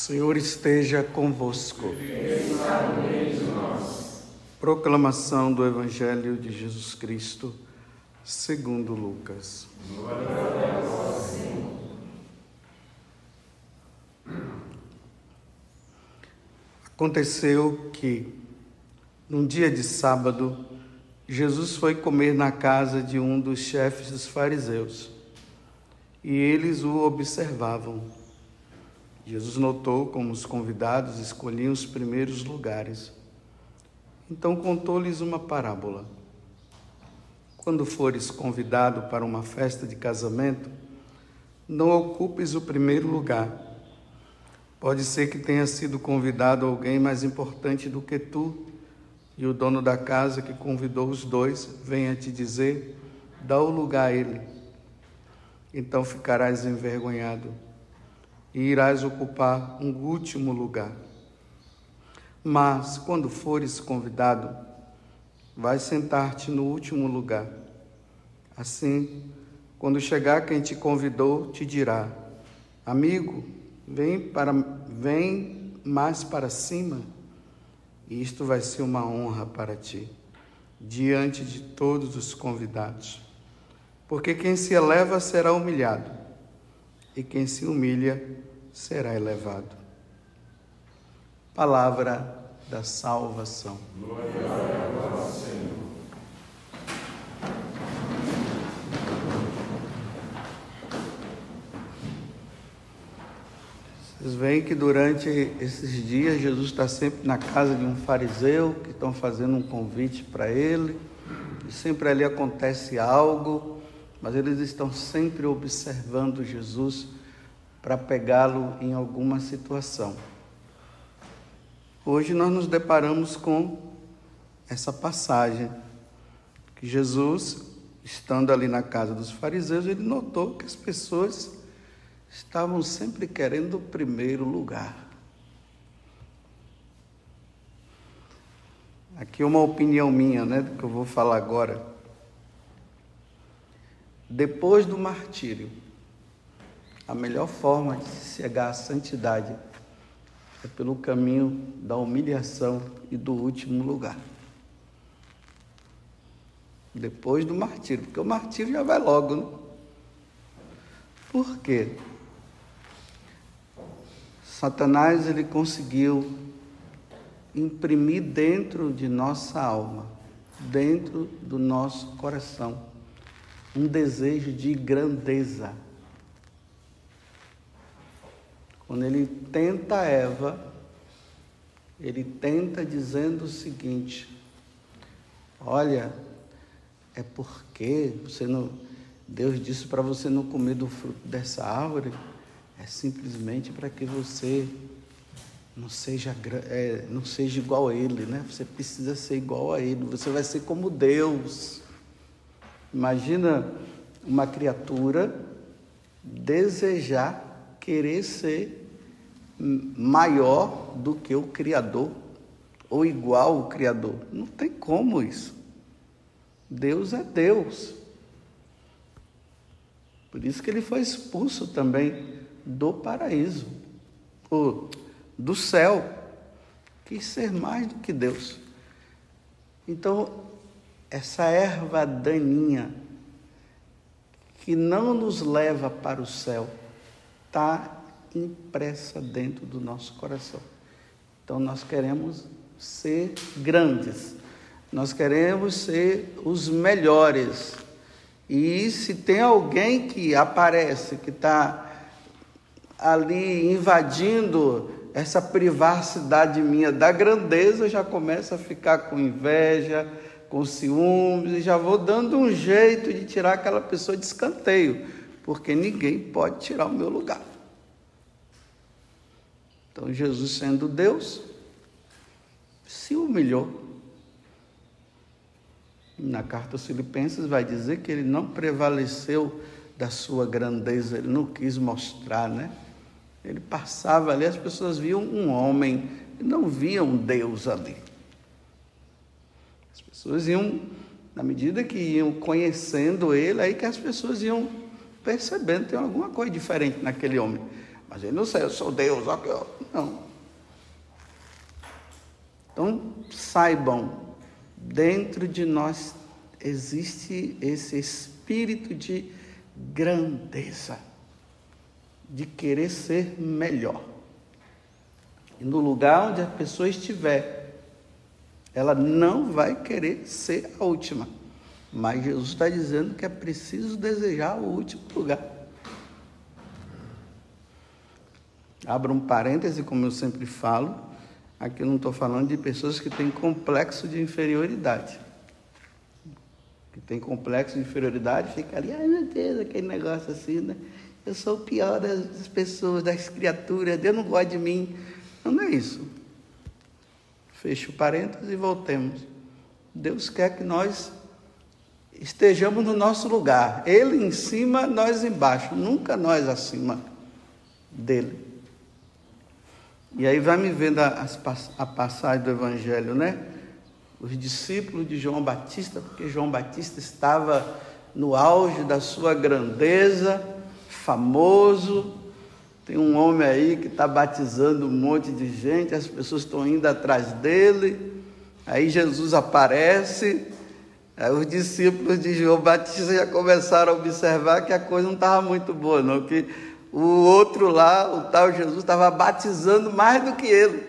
Senhor esteja convosco. Proclamação do Evangelho de Jesus Cristo, segundo Lucas. Aconteceu que, num dia de sábado, Jesus foi comer na casa de um dos chefes dos fariseus e eles o observavam. Jesus notou como os convidados escolhiam os primeiros lugares. Então contou-lhes uma parábola. Quando fores convidado para uma festa de casamento, não ocupes o primeiro lugar. Pode ser que tenha sido convidado alguém mais importante do que tu, e o dono da casa que convidou os dois venha te dizer: dá o lugar a ele. Então ficarás envergonhado e irás ocupar um último lugar. Mas quando fores convidado, vai sentar-te no último lugar. Assim, quando chegar quem te convidou, te dirá: Amigo, vem para vem mais para cima. E isto vai ser uma honra para ti, diante de todos os convidados. Porque quem se eleva será humilhado, e quem se humilha será elevado. Palavra da salvação. Glória a Senhor. Vocês veem que durante esses dias Jesus está sempre na casa de um fariseu que estão fazendo um convite para ele, e sempre ali acontece algo mas eles estão sempre observando Jesus para pegá-lo em alguma situação. Hoje nós nos deparamos com essa passagem que Jesus, estando ali na casa dos fariseus, ele notou que as pessoas estavam sempre querendo o primeiro lugar. Aqui uma opinião minha, né, do que eu vou falar agora depois do martírio, a melhor forma de chegar à santidade é pelo caminho da humilhação e do último lugar. Depois do martírio, porque o martírio já vai logo, né? Por quê? Satanás ele conseguiu imprimir dentro de nossa alma, dentro do nosso coração, um desejo de grandeza. Quando ele tenta Eva, ele tenta dizendo o seguinte: Olha, é porque você não Deus disse para você não comer do fruto dessa árvore, é simplesmente para que você não seja, é, não seja igual a ele, né? Você precisa ser igual a ele, você vai ser como Deus. Imagina uma criatura desejar querer ser maior do que o Criador ou igual ao Criador. Não tem como isso. Deus é Deus. Por isso que ele foi expulso também do paraíso, ou do céu. Quis ser mais do que Deus. Então, essa erva daninha que não nos leva para o céu está impressa dentro do nosso coração. Então nós queremos ser grandes, nós queremos ser os melhores. E se tem alguém que aparece, que está ali invadindo essa privacidade minha da grandeza, já começo a ficar com inveja, com ciúmes, e já vou dando um jeito de tirar aquela pessoa de escanteio, porque ninguém pode tirar o meu lugar. Então Jesus, sendo Deus, se humilhou. Na carta aos Filipenses vai dizer que ele não prevaleceu da sua grandeza, ele não quis mostrar, né? Ele passava ali, as pessoas viam um homem, não viam Deus ali pessoas iam, na medida que iam conhecendo ele, aí que as pessoas iam percebendo tem alguma coisa diferente naquele homem. Mas ele não sei, eu sou Deus, ó. Não. Então, saibam, dentro de nós existe esse espírito de grandeza, de querer ser melhor. E no lugar onde a pessoa estiver, ela não vai querer ser a última. Mas Jesus está dizendo que é preciso desejar o último lugar. Abra um parêntese, como eu sempre falo. Aqui eu não estou falando de pessoas que têm complexo de inferioridade. Que tem complexo de inferioridade, fica ali, ai meu Deus, aquele negócio assim, né? Eu sou o pior das pessoas, das criaturas, Deus não gosta de mim. Não, não é isso. Feche o parênteses e voltemos. Deus quer que nós estejamos no nosso lugar. Ele em cima, nós embaixo. Nunca nós acima dele. E aí vai me vendo a, a passagem do Evangelho, né? Os discípulos de João Batista, porque João Batista estava no auge da sua grandeza, famoso. Tem um homem aí que está batizando um monte de gente, as pessoas estão indo atrás dele. Aí Jesus aparece, aí os discípulos de João Batista já começaram a observar que a coisa não estava muito boa, não, que o outro lá, o tal Jesus, estava batizando mais do que ele.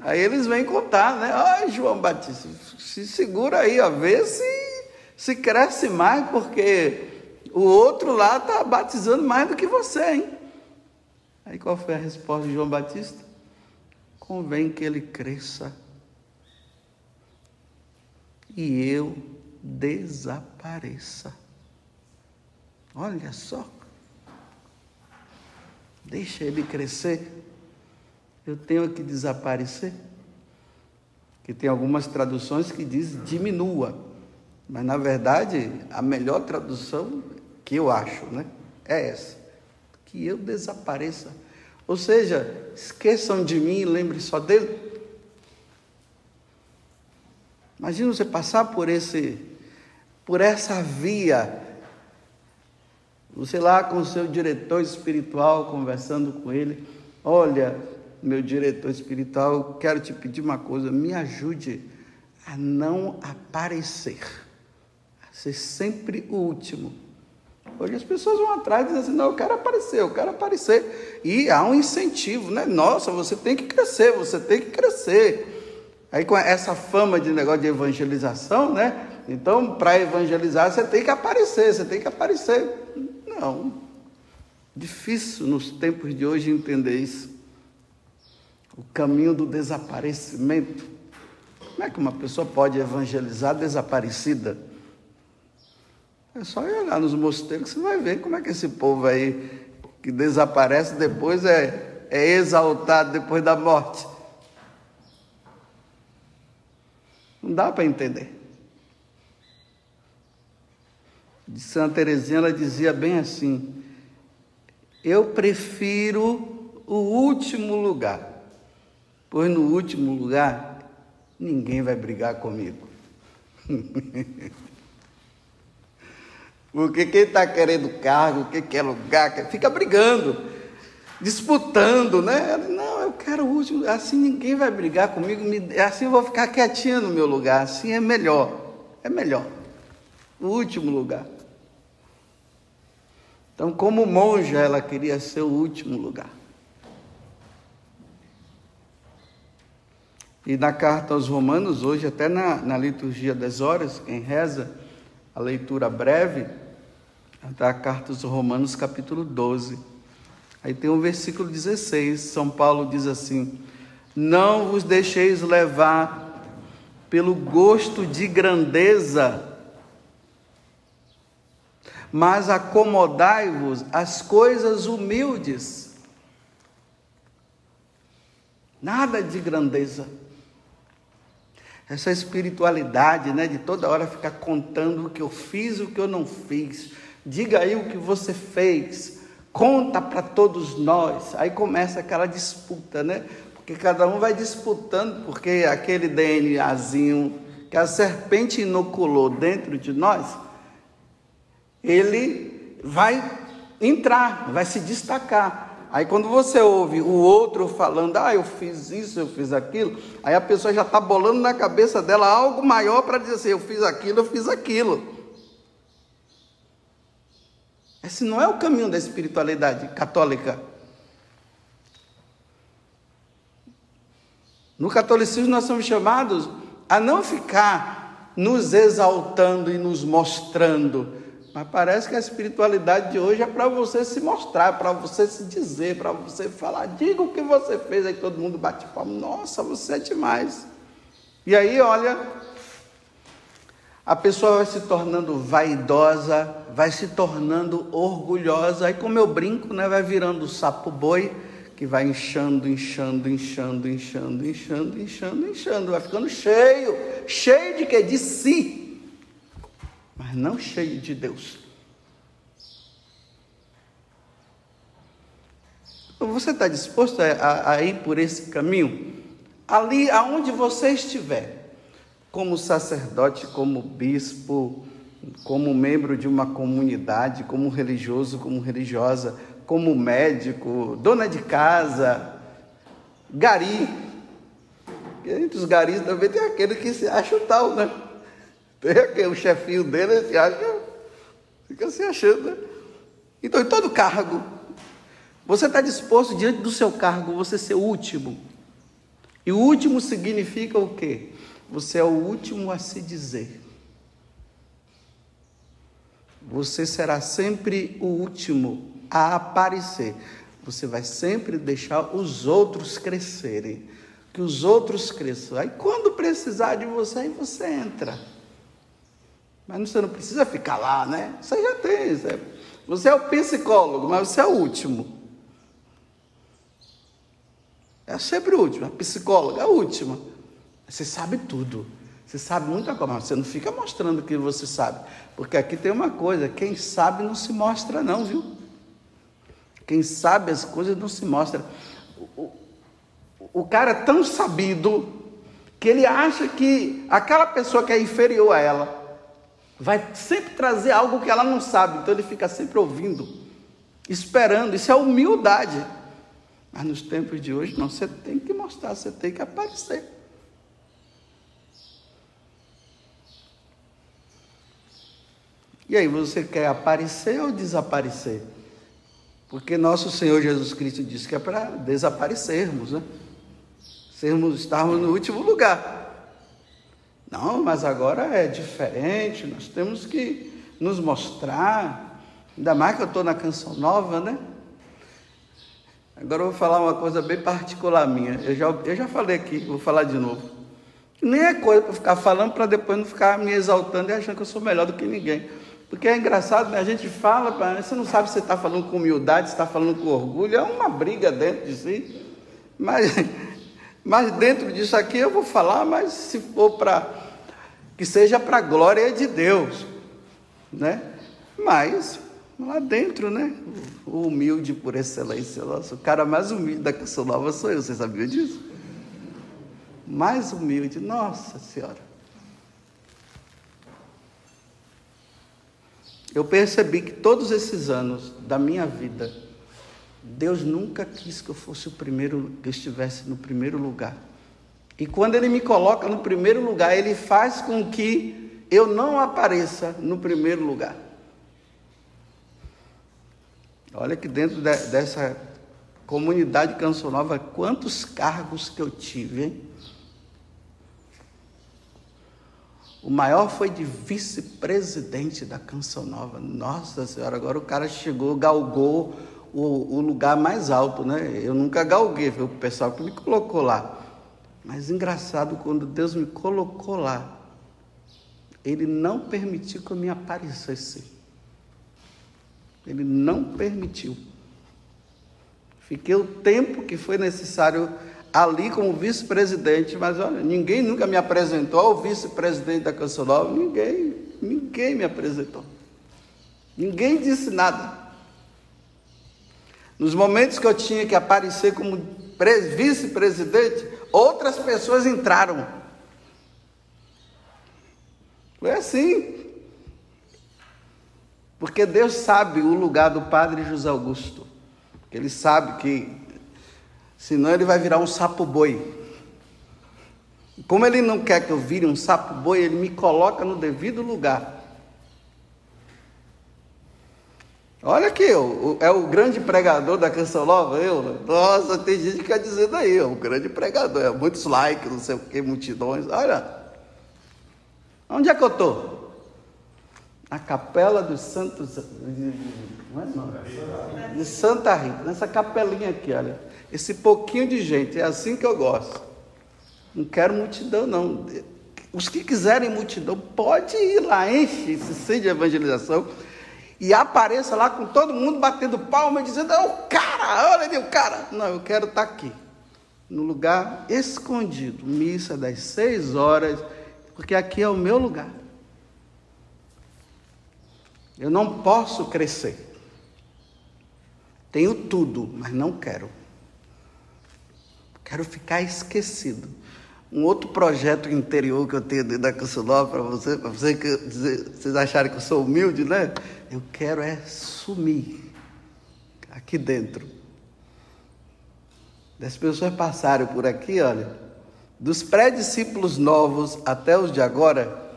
Aí eles vêm contar, né? Ai, João Batista, se segura aí, ó, vê se, se cresce mais, porque o outro lá está batizando mais do que você, hein? Aí qual foi a resposta de João Batista? Convém que ele cresça e eu desapareça. Olha só. Deixa ele crescer. Eu tenho que desaparecer. Que tem algumas traduções que diz diminua. Mas na verdade, a melhor tradução que eu acho, né, é essa. Que eu desapareça. Ou seja, esqueçam de mim e lembrem só dele. Imagina você passar por esse por essa via você lá com o seu diretor espiritual, conversando com ele, olha, meu diretor espiritual, quero te pedir uma coisa, me ajude a não aparecer, a ser sempre o último. Hoje as pessoas vão atrás e dizem assim, não, eu quero aparecer, eu quero aparecer. E há um incentivo, né? Nossa, você tem que crescer, você tem que crescer. Aí com essa fama de negócio de evangelização, né? Então, para evangelizar, você tem que aparecer, você tem que aparecer. Não. Difícil nos tempos de hoje entender isso. O caminho do desaparecimento. Como é que uma pessoa pode evangelizar desaparecida? É só ir olhar nos mosteiros que você vai ver como é que esse povo aí que desaparece depois é, é exaltado depois da morte. Não dá para entender de Santa Teresinha, ela dizia bem assim: Eu prefiro o último lugar, pois no último lugar ninguém vai brigar comigo. Porque quem está querendo cargo, quem quer lugar, fica brigando, disputando, né? Não, eu quero o último, assim ninguém vai brigar comigo, assim eu vou ficar quietinha no meu lugar, assim é melhor, é melhor. O último lugar. Então, como monja, ela queria ser o último lugar. E na carta aos Romanos, hoje, até na, na liturgia das horas, quem reza a leitura breve, está a carta aos Romanos, capítulo 12. Aí tem o um versículo 16, São Paulo diz assim: Não vos deixeis levar pelo gosto de grandeza mas acomodai-vos às coisas humildes. Nada de grandeza. Essa espiritualidade, né, de toda hora ficar contando o que eu fiz o que eu não fiz. Diga aí o que você fez. Conta para todos nós. Aí começa aquela disputa, né? Porque cada um vai disputando, porque aquele DNAzinho que a serpente inoculou dentro de nós, ele vai entrar, vai se destacar. Aí quando você ouve o outro falando, ah, eu fiz isso, eu fiz aquilo, aí a pessoa já está bolando na cabeça dela algo maior para dizer assim, eu fiz aquilo, eu fiz aquilo. Esse não é o caminho da espiritualidade católica. No catolicismo nós somos chamados a não ficar nos exaltando e nos mostrando, mas parece que a espiritualidade de hoje é para você se mostrar, para você se dizer, para você falar, diga o que você fez, aí todo mundo bate palma, nossa, você é demais. E aí, olha, a pessoa vai se tornando vaidosa, vai se tornando orgulhosa, aí como eu brinco, né, vai virando sapo boi, que vai inchando, inchando, inchando, inchando, inchando, inchando, inchando, vai ficando cheio, cheio de quê? De si mas não cheio de Deus. Você está disposto a, a, ir por esse caminho? Ali aonde você estiver, como sacerdote, como bispo, como membro de uma comunidade, como religioso, como religiosa, como médico, dona de casa, gari. Entre os garis também tem aquele que se acha o tal, né? Tem o chefinho dele, se acha, fica se achando. Né? Então, em todo cargo, você está disposto diante do seu cargo, você ser o último. E o último significa o quê? Você é o último a se dizer. Você será sempre o último a aparecer. Você vai sempre deixar os outros crescerem. Que os outros cresçam. Aí quando precisar de você, aí você entra. Mas você não precisa ficar lá, né? Você já tem. Você é o psicólogo, mas você é o último. É sempre o último. A psicóloga é a última. Você sabe tudo. Você sabe muita coisa, mas você não fica mostrando o que você sabe. Porque aqui tem uma coisa: quem sabe não se mostra, não, viu? Quem sabe as coisas não se mostra. O, o, o cara é tão sabido que ele acha que aquela pessoa que é inferior a ela vai sempre trazer algo que ela não sabe, então ele fica sempre ouvindo, esperando. Isso é humildade. Mas nos tempos de hoje, não, você tem que mostrar, você tem que aparecer. E aí, você quer aparecer ou desaparecer? Porque nosso Senhor Jesus Cristo disse que é para desaparecermos, né? Sermos, estarmos no último lugar. Não, mas agora é diferente, nós temos que nos mostrar. Ainda mais que eu estou na canção nova, né? Agora eu vou falar uma coisa bem particular minha. Eu já, eu já falei aqui, vou falar de novo. Nem é coisa para ficar falando para depois não ficar me exaltando e achando que eu sou melhor do que ninguém. Porque é engraçado, né? a gente fala, você não sabe se está falando com humildade, se está falando com orgulho, é uma briga dentro de si. Mas, mas dentro disso aqui eu vou falar, mas se for para que seja para a glória de Deus, né? Mas lá dentro, né? O humilde por excelência, nossa, o cara mais humilde da Canção Nova sou eu, você sabia disso? Mais humilde, nossa Senhora. Eu percebi que todos esses anos da minha vida, Deus nunca quis que eu fosse o primeiro, que eu estivesse no primeiro lugar. E quando ele me coloca no primeiro lugar, ele faz com que eu não apareça no primeiro lugar. Olha que dentro de, dessa comunidade Canção Nova, quantos cargos que eu tive, hein? O maior foi de vice-presidente da Canção Nova. Nossa Senhora, agora o cara chegou, galgou o, o lugar mais alto, né? Eu nunca galguei, foi o pessoal que me colocou lá. Mas engraçado, quando Deus me colocou lá, Ele não permitiu que eu me aparecesse. Ele não permitiu. Fiquei o tempo que foi necessário ali como vice-presidente, mas olha, ninguém nunca me apresentou ao vice-presidente da Canção Nova, ninguém, ninguém me apresentou. Ninguém disse nada. Nos momentos que eu tinha que aparecer como vice-presidente, outras pessoas entraram. Foi assim. Porque Deus sabe o lugar do padre José Augusto. Ele sabe que senão ele vai virar um sapo boi. Como ele não quer que eu vire um sapo boi, ele me coloca no devido lugar. Olha aqui, é o grande pregador da canção nova, eu. Nossa, tem gente que quer dizer daí, o grande pregador, é muitos likes, não sei o que, multidões. Olha, onde é que eu estou? Na capela dos Santos. É não? De Santa Rita, nessa capelinha aqui, olha. Esse pouquinho de gente, é assim que eu gosto. Não quero multidão, não. Os que quiserem multidão, pode ir lá, enche esse centro de evangelização e apareça lá com todo mundo batendo palma e dizendo: É o cara, olha ali o cara. Não, eu quero estar tá aqui, no lugar escondido, missa das seis horas, porque aqui é o meu lugar. Eu não posso crescer. Tenho tudo, mas não quero. Quero ficar esquecido. Um outro projeto interior que eu tenho dentro da Canceló para você, para você que vocês acharem que eu sou humilde, né? Eu quero é sumir aqui dentro. Das pessoas passarem por aqui, olha, dos pré-discípulos novos até os de agora,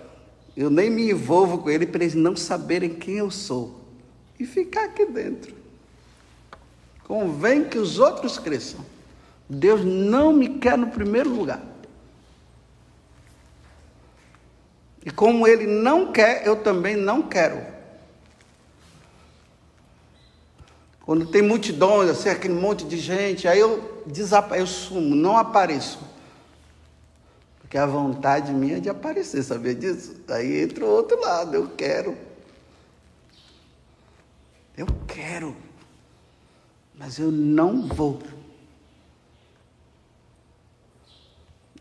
eu nem me envolvo com ele para eles não saberem quem eu sou. E ficar aqui dentro. Convém que os outros cresçam. Deus não me quer no primeiro lugar. E como ele não quer, eu também não quero. Quando tem multidões, assim, aquele monte de gente, aí eu desapareço, eu sumo, não apareço. Porque a vontade minha é de aparecer, sabia disso? Aí entra o outro lado, eu quero. Eu quero. Mas eu não vou.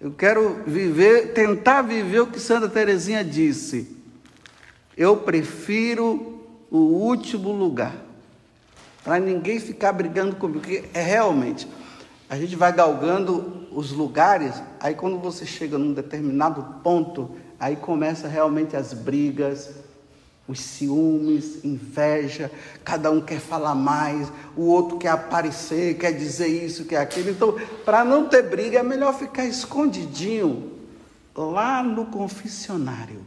Eu quero viver, tentar viver o que Santa Teresinha disse. Eu prefiro o último lugar. Para ninguém ficar brigando comigo. Porque é realmente, a gente vai galgando os lugares, aí quando você chega num determinado ponto, aí começa realmente as brigas, os ciúmes, inveja, cada um quer falar mais, o outro quer aparecer, quer dizer isso, quer aquilo. Então, para não ter briga, é melhor ficar escondidinho lá no confessionário.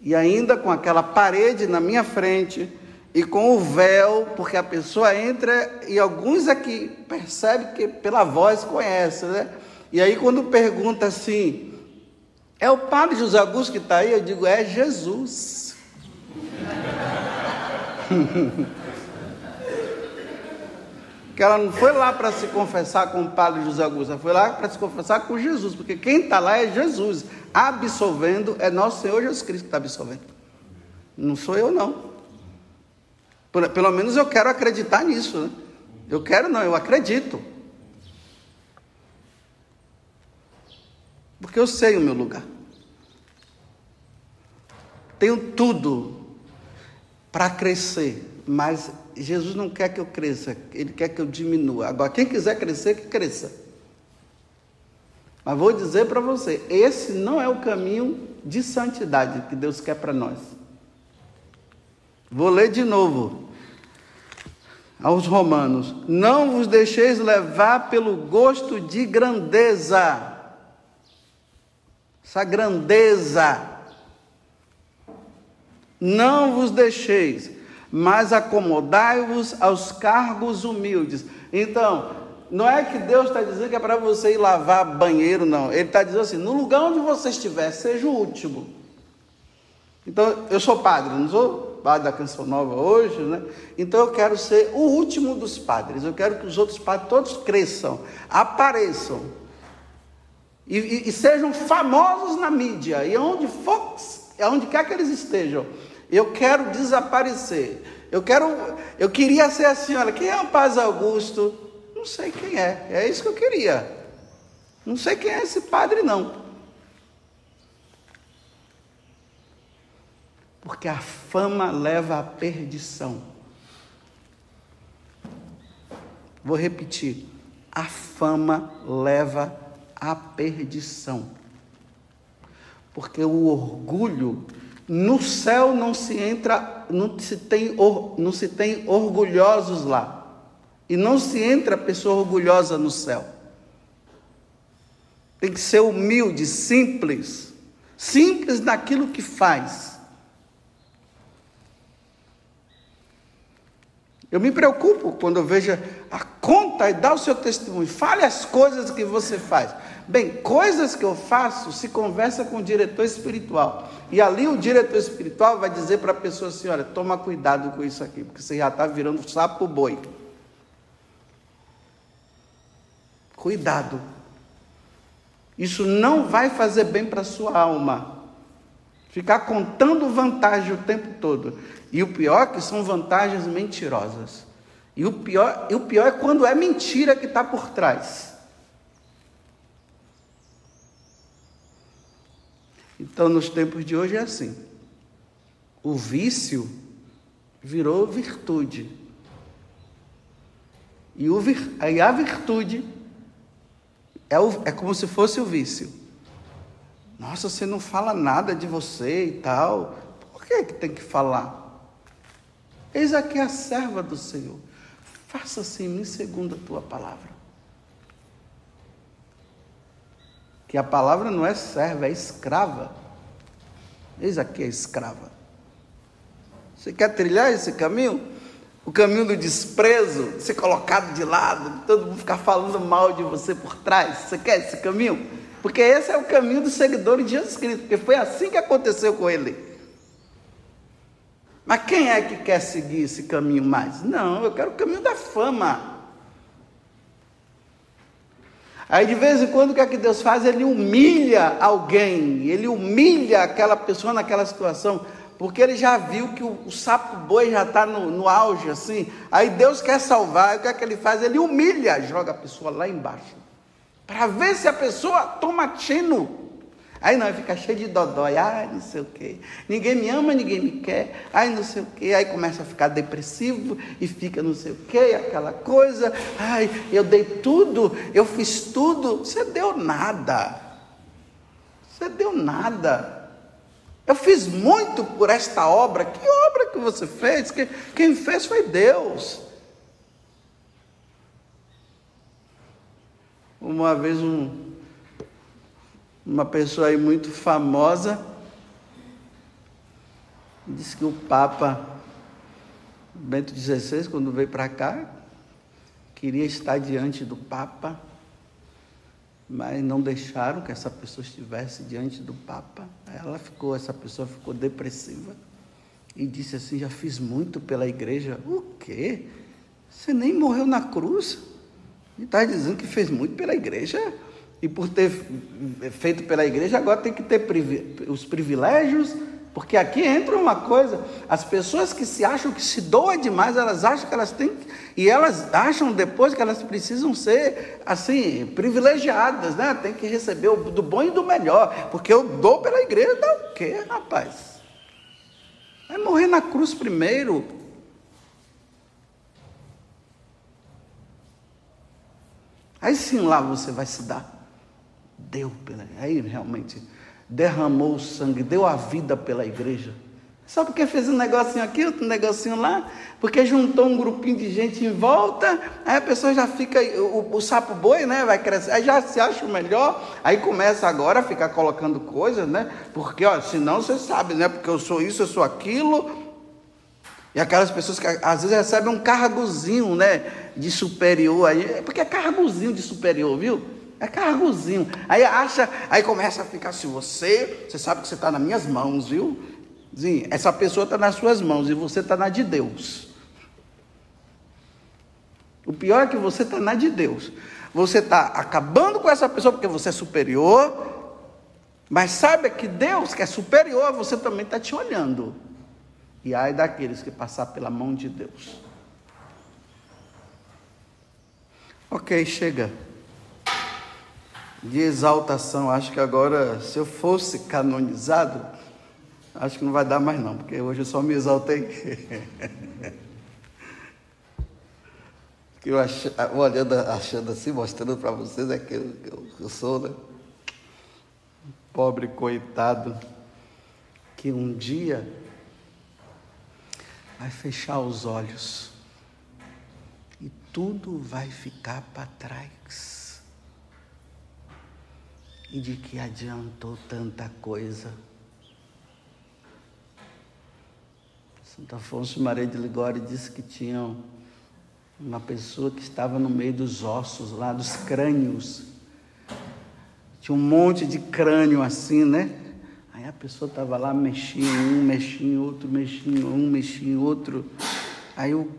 E ainda com aquela parede na minha frente e com o véu, porque a pessoa entra e alguns aqui percebem que pela voz conhece, né? E aí quando pergunta assim, é o padre José Augusto que está aí? Eu digo, é Jesus. Que ela não foi lá para se confessar com o padre José Augusto, ela foi lá para se confessar com Jesus, porque quem está lá é Jesus, absolvendo é nosso Senhor Jesus Cristo que está absolvendo, não sou eu não. Pelo menos eu quero acreditar nisso, né? Eu quero não, eu acredito. Porque eu sei o meu lugar. Tenho tudo para crescer, mas Jesus não quer que eu cresça, Ele quer que eu diminua. Agora, quem quiser crescer, que cresça. Mas vou dizer para você: esse não é o caminho de santidade que Deus quer para nós. Vou ler de novo aos Romanos: Não vos deixeis levar pelo gosto de grandeza. Essa grandeza não vos deixeis, mas acomodai-vos aos cargos humildes. Então, não é que Deus está dizendo que é para você ir lavar banheiro, não. Ele está dizendo assim: no lugar onde você estiver, seja o último. Então, eu sou padre, não sou padre da Canção Nova hoje, né? Então, eu quero ser o último dos padres. Eu quero que os outros padres todos cresçam, apareçam e, e, e sejam famosos na mídia. E onde for, onde quer que eles estejam, eu quero desaparecer. Eu quero, eu queria ser assim, olha, quem é o Paz Augusto? Não sei quem é. É isso que eu queria. Não sei quem é esse padre não. Porque a fama leva à perdição. Vou repetir. A fama leva à perdição. Porque o orgulho No céu não se entra, não se tem, não se tem orgulhosos lá. E não se entra pessoa orgulhosa no céu. Tem que ser humilde, simples. Simples naquilo que faz. Eu me preocupo quando eu vejo a conta e dá o seu testemunho. Fale as coisas que você faz. Bem, coisas que eu faço se conversa com o diretor espiritual. E ali o diretor espiritual vai dizer para a pessoa assim: olha, toma cuidado com isso aqui, porque você já está virando sapo boi. Cuidado. Isso não vai fazer bem para a sua alma. Ficar contando vantagem o tempo todo. E o pior é que são vantagens mentirosas. E o pior, e o pior é quando é mentira que está por trás. Então, nos tempos de hoje é assim. O vício virou virtude. E, a virtude é, o, é como se fosse o vício. Nossa, você não fala nada de você e tal. Por que, que tem que falar? Eis aqui a serva do Senhor. Faça-se em mim segundo a tua palavra. Que a palavra não é serva, é escrava. Eis aqui a escrava. Você quer trilhar esse caminho? o caminho do desprezo, ser colocado de lado, todo mundo ficar falando mal de você por trás. Você quer esse caminho? Porque esse é o caminho do seguidor de Jesus Cristo, porque foi assim que aconteceu com ele. Mas quem é que quer seguir esse caminho mais? Não, eu quero o caminho da fama. Aí de vez em quando o que é que Deus faz? Ele humilha alguém, ele humilha aquela pessoa naquela situação porque ele já viu que o, o sapo boi já está no, no, auge, assim. Aí Deus quer salvar, o que é que ele faz? Ele humilha, joga a pessoa lá embaixo, para ver se a pessoa toma tino. Aí não, fica cheio de dodói, ai não sei o quê. Ninguém me ama, ninguém me quer, ai não sei o quê. Aí começa a ficar depressivo e fica não sei o quê, aquela coisa. Ai, eu dei tudo, eu fiz tudo. Você deu nada. Você deu nada. Eu fiz muito por esta obra. Que obra que você fez? Quem fez foi Deus. Uma vez um, uma pessoa aí muito famosa disse que o Papa Bento XVI, quando veio para cá, queria estar diante do Papa mas não deixaram que essa pessoa estivesse diante do Papa. Ela ficou, essa pessoa ficou depressiva e disse assim: já fiz muito pela igreja. O quê? Você nem morreu na cruz? E está dizendo que fez muito pela igreja e por ter feito pela igreja agora tem que ter os privilégios porque aqui entra uma coisa, as pessoas que se acham que se doam demais, elas acham que elas têm, e elas acham depois que elas precisam ser, assim, privilegiadas, né? Tem que receber o, do bom e do melhor, porque eu dou pela igreja, dá o quê, rapaz? Vai morrer na cruz primeiro. Aí sim lá você vai se dar. Deu pela. Aí realmente derramou o sangue, deu a vida pela igreja. Só porque fez um negocinho aqui, outro negocinho lá, porque juntou um grupinho de gente em volta, aí a pessoa já fica, o, o sapo boi, né, vai crescer, aí já se acha o melhor, aí começa agora a ficar colocando coisas, né, porque, ó, senão você sabe, né, porque eu sou isso, eu sou aquilo, e aquelas pessoas que às vezes recebem um cargozinho, né, de superior, aí, porque é cargozinho de superior, viu? É cargozinho. Aí acha, aí começa a ficar assim, você, você sabe que você está nas minhas mãos, viu? Sim, essa pessoa está nas suas mãos e você está na de Deus. O pior é que você está na de Deus. Você está acabando com essa pessoa porque você é superior, mas sabe que Deus, que é superior, você também está te olhando. E ai daqueles que passar pela mão de Deus. Ok, chega de exaltação. Acho que agora, se eu fosse canonizado, acho que não vai dar mais não, porque hoje eu só me exaltei. que eu ach... olhando, achando assim, mostrando para vocês é que eu, eu, eu sou, né? Pobre coitado, que um dia vai fechar os olhos e tudo vai ficar para trás. E de que adiantou tanta coisa? Santo Afonso Maria de Ligório disse que tinha uma pessoa que estava no meio dos ossos, lá dos crânios. Tinha um monte de crânio assim, né? Aí a pessoa estava lá, mexia em um, mexia em outro, mexia em um, mexia em outro. Aí o,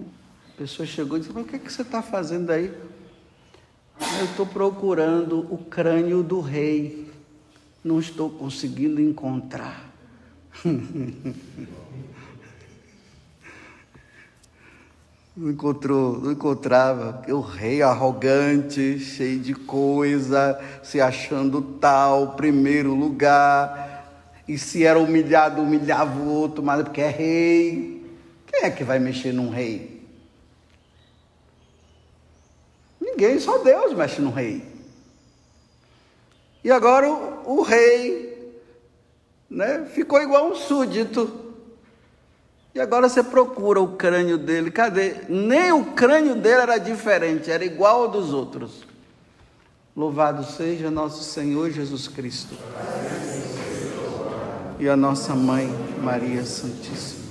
a pessoa chegou e disse, mas o que, é que você está fazendo aí? Eu estou procurando o crânio do rei. Não estou conseguindo encontrar. Não encontrou, não encontrava. O rei arrogante, cheio de coisa, se achando tal, primeiro lugar. E se era humilhado, humilhava o outro, mas é porque é rei. Quem é que vai mexer num rei? Ninguém, só Deus mexe no rei. E agora o, o rei né, ficou igual um súdito e agora você procura o crânio dele, cadê? Nem o crânio dele era diferente, era igual ao dos outros. Louvado seja nosso Senhor Jesus Cristo. E a nossa mãe, Maria Santíssima.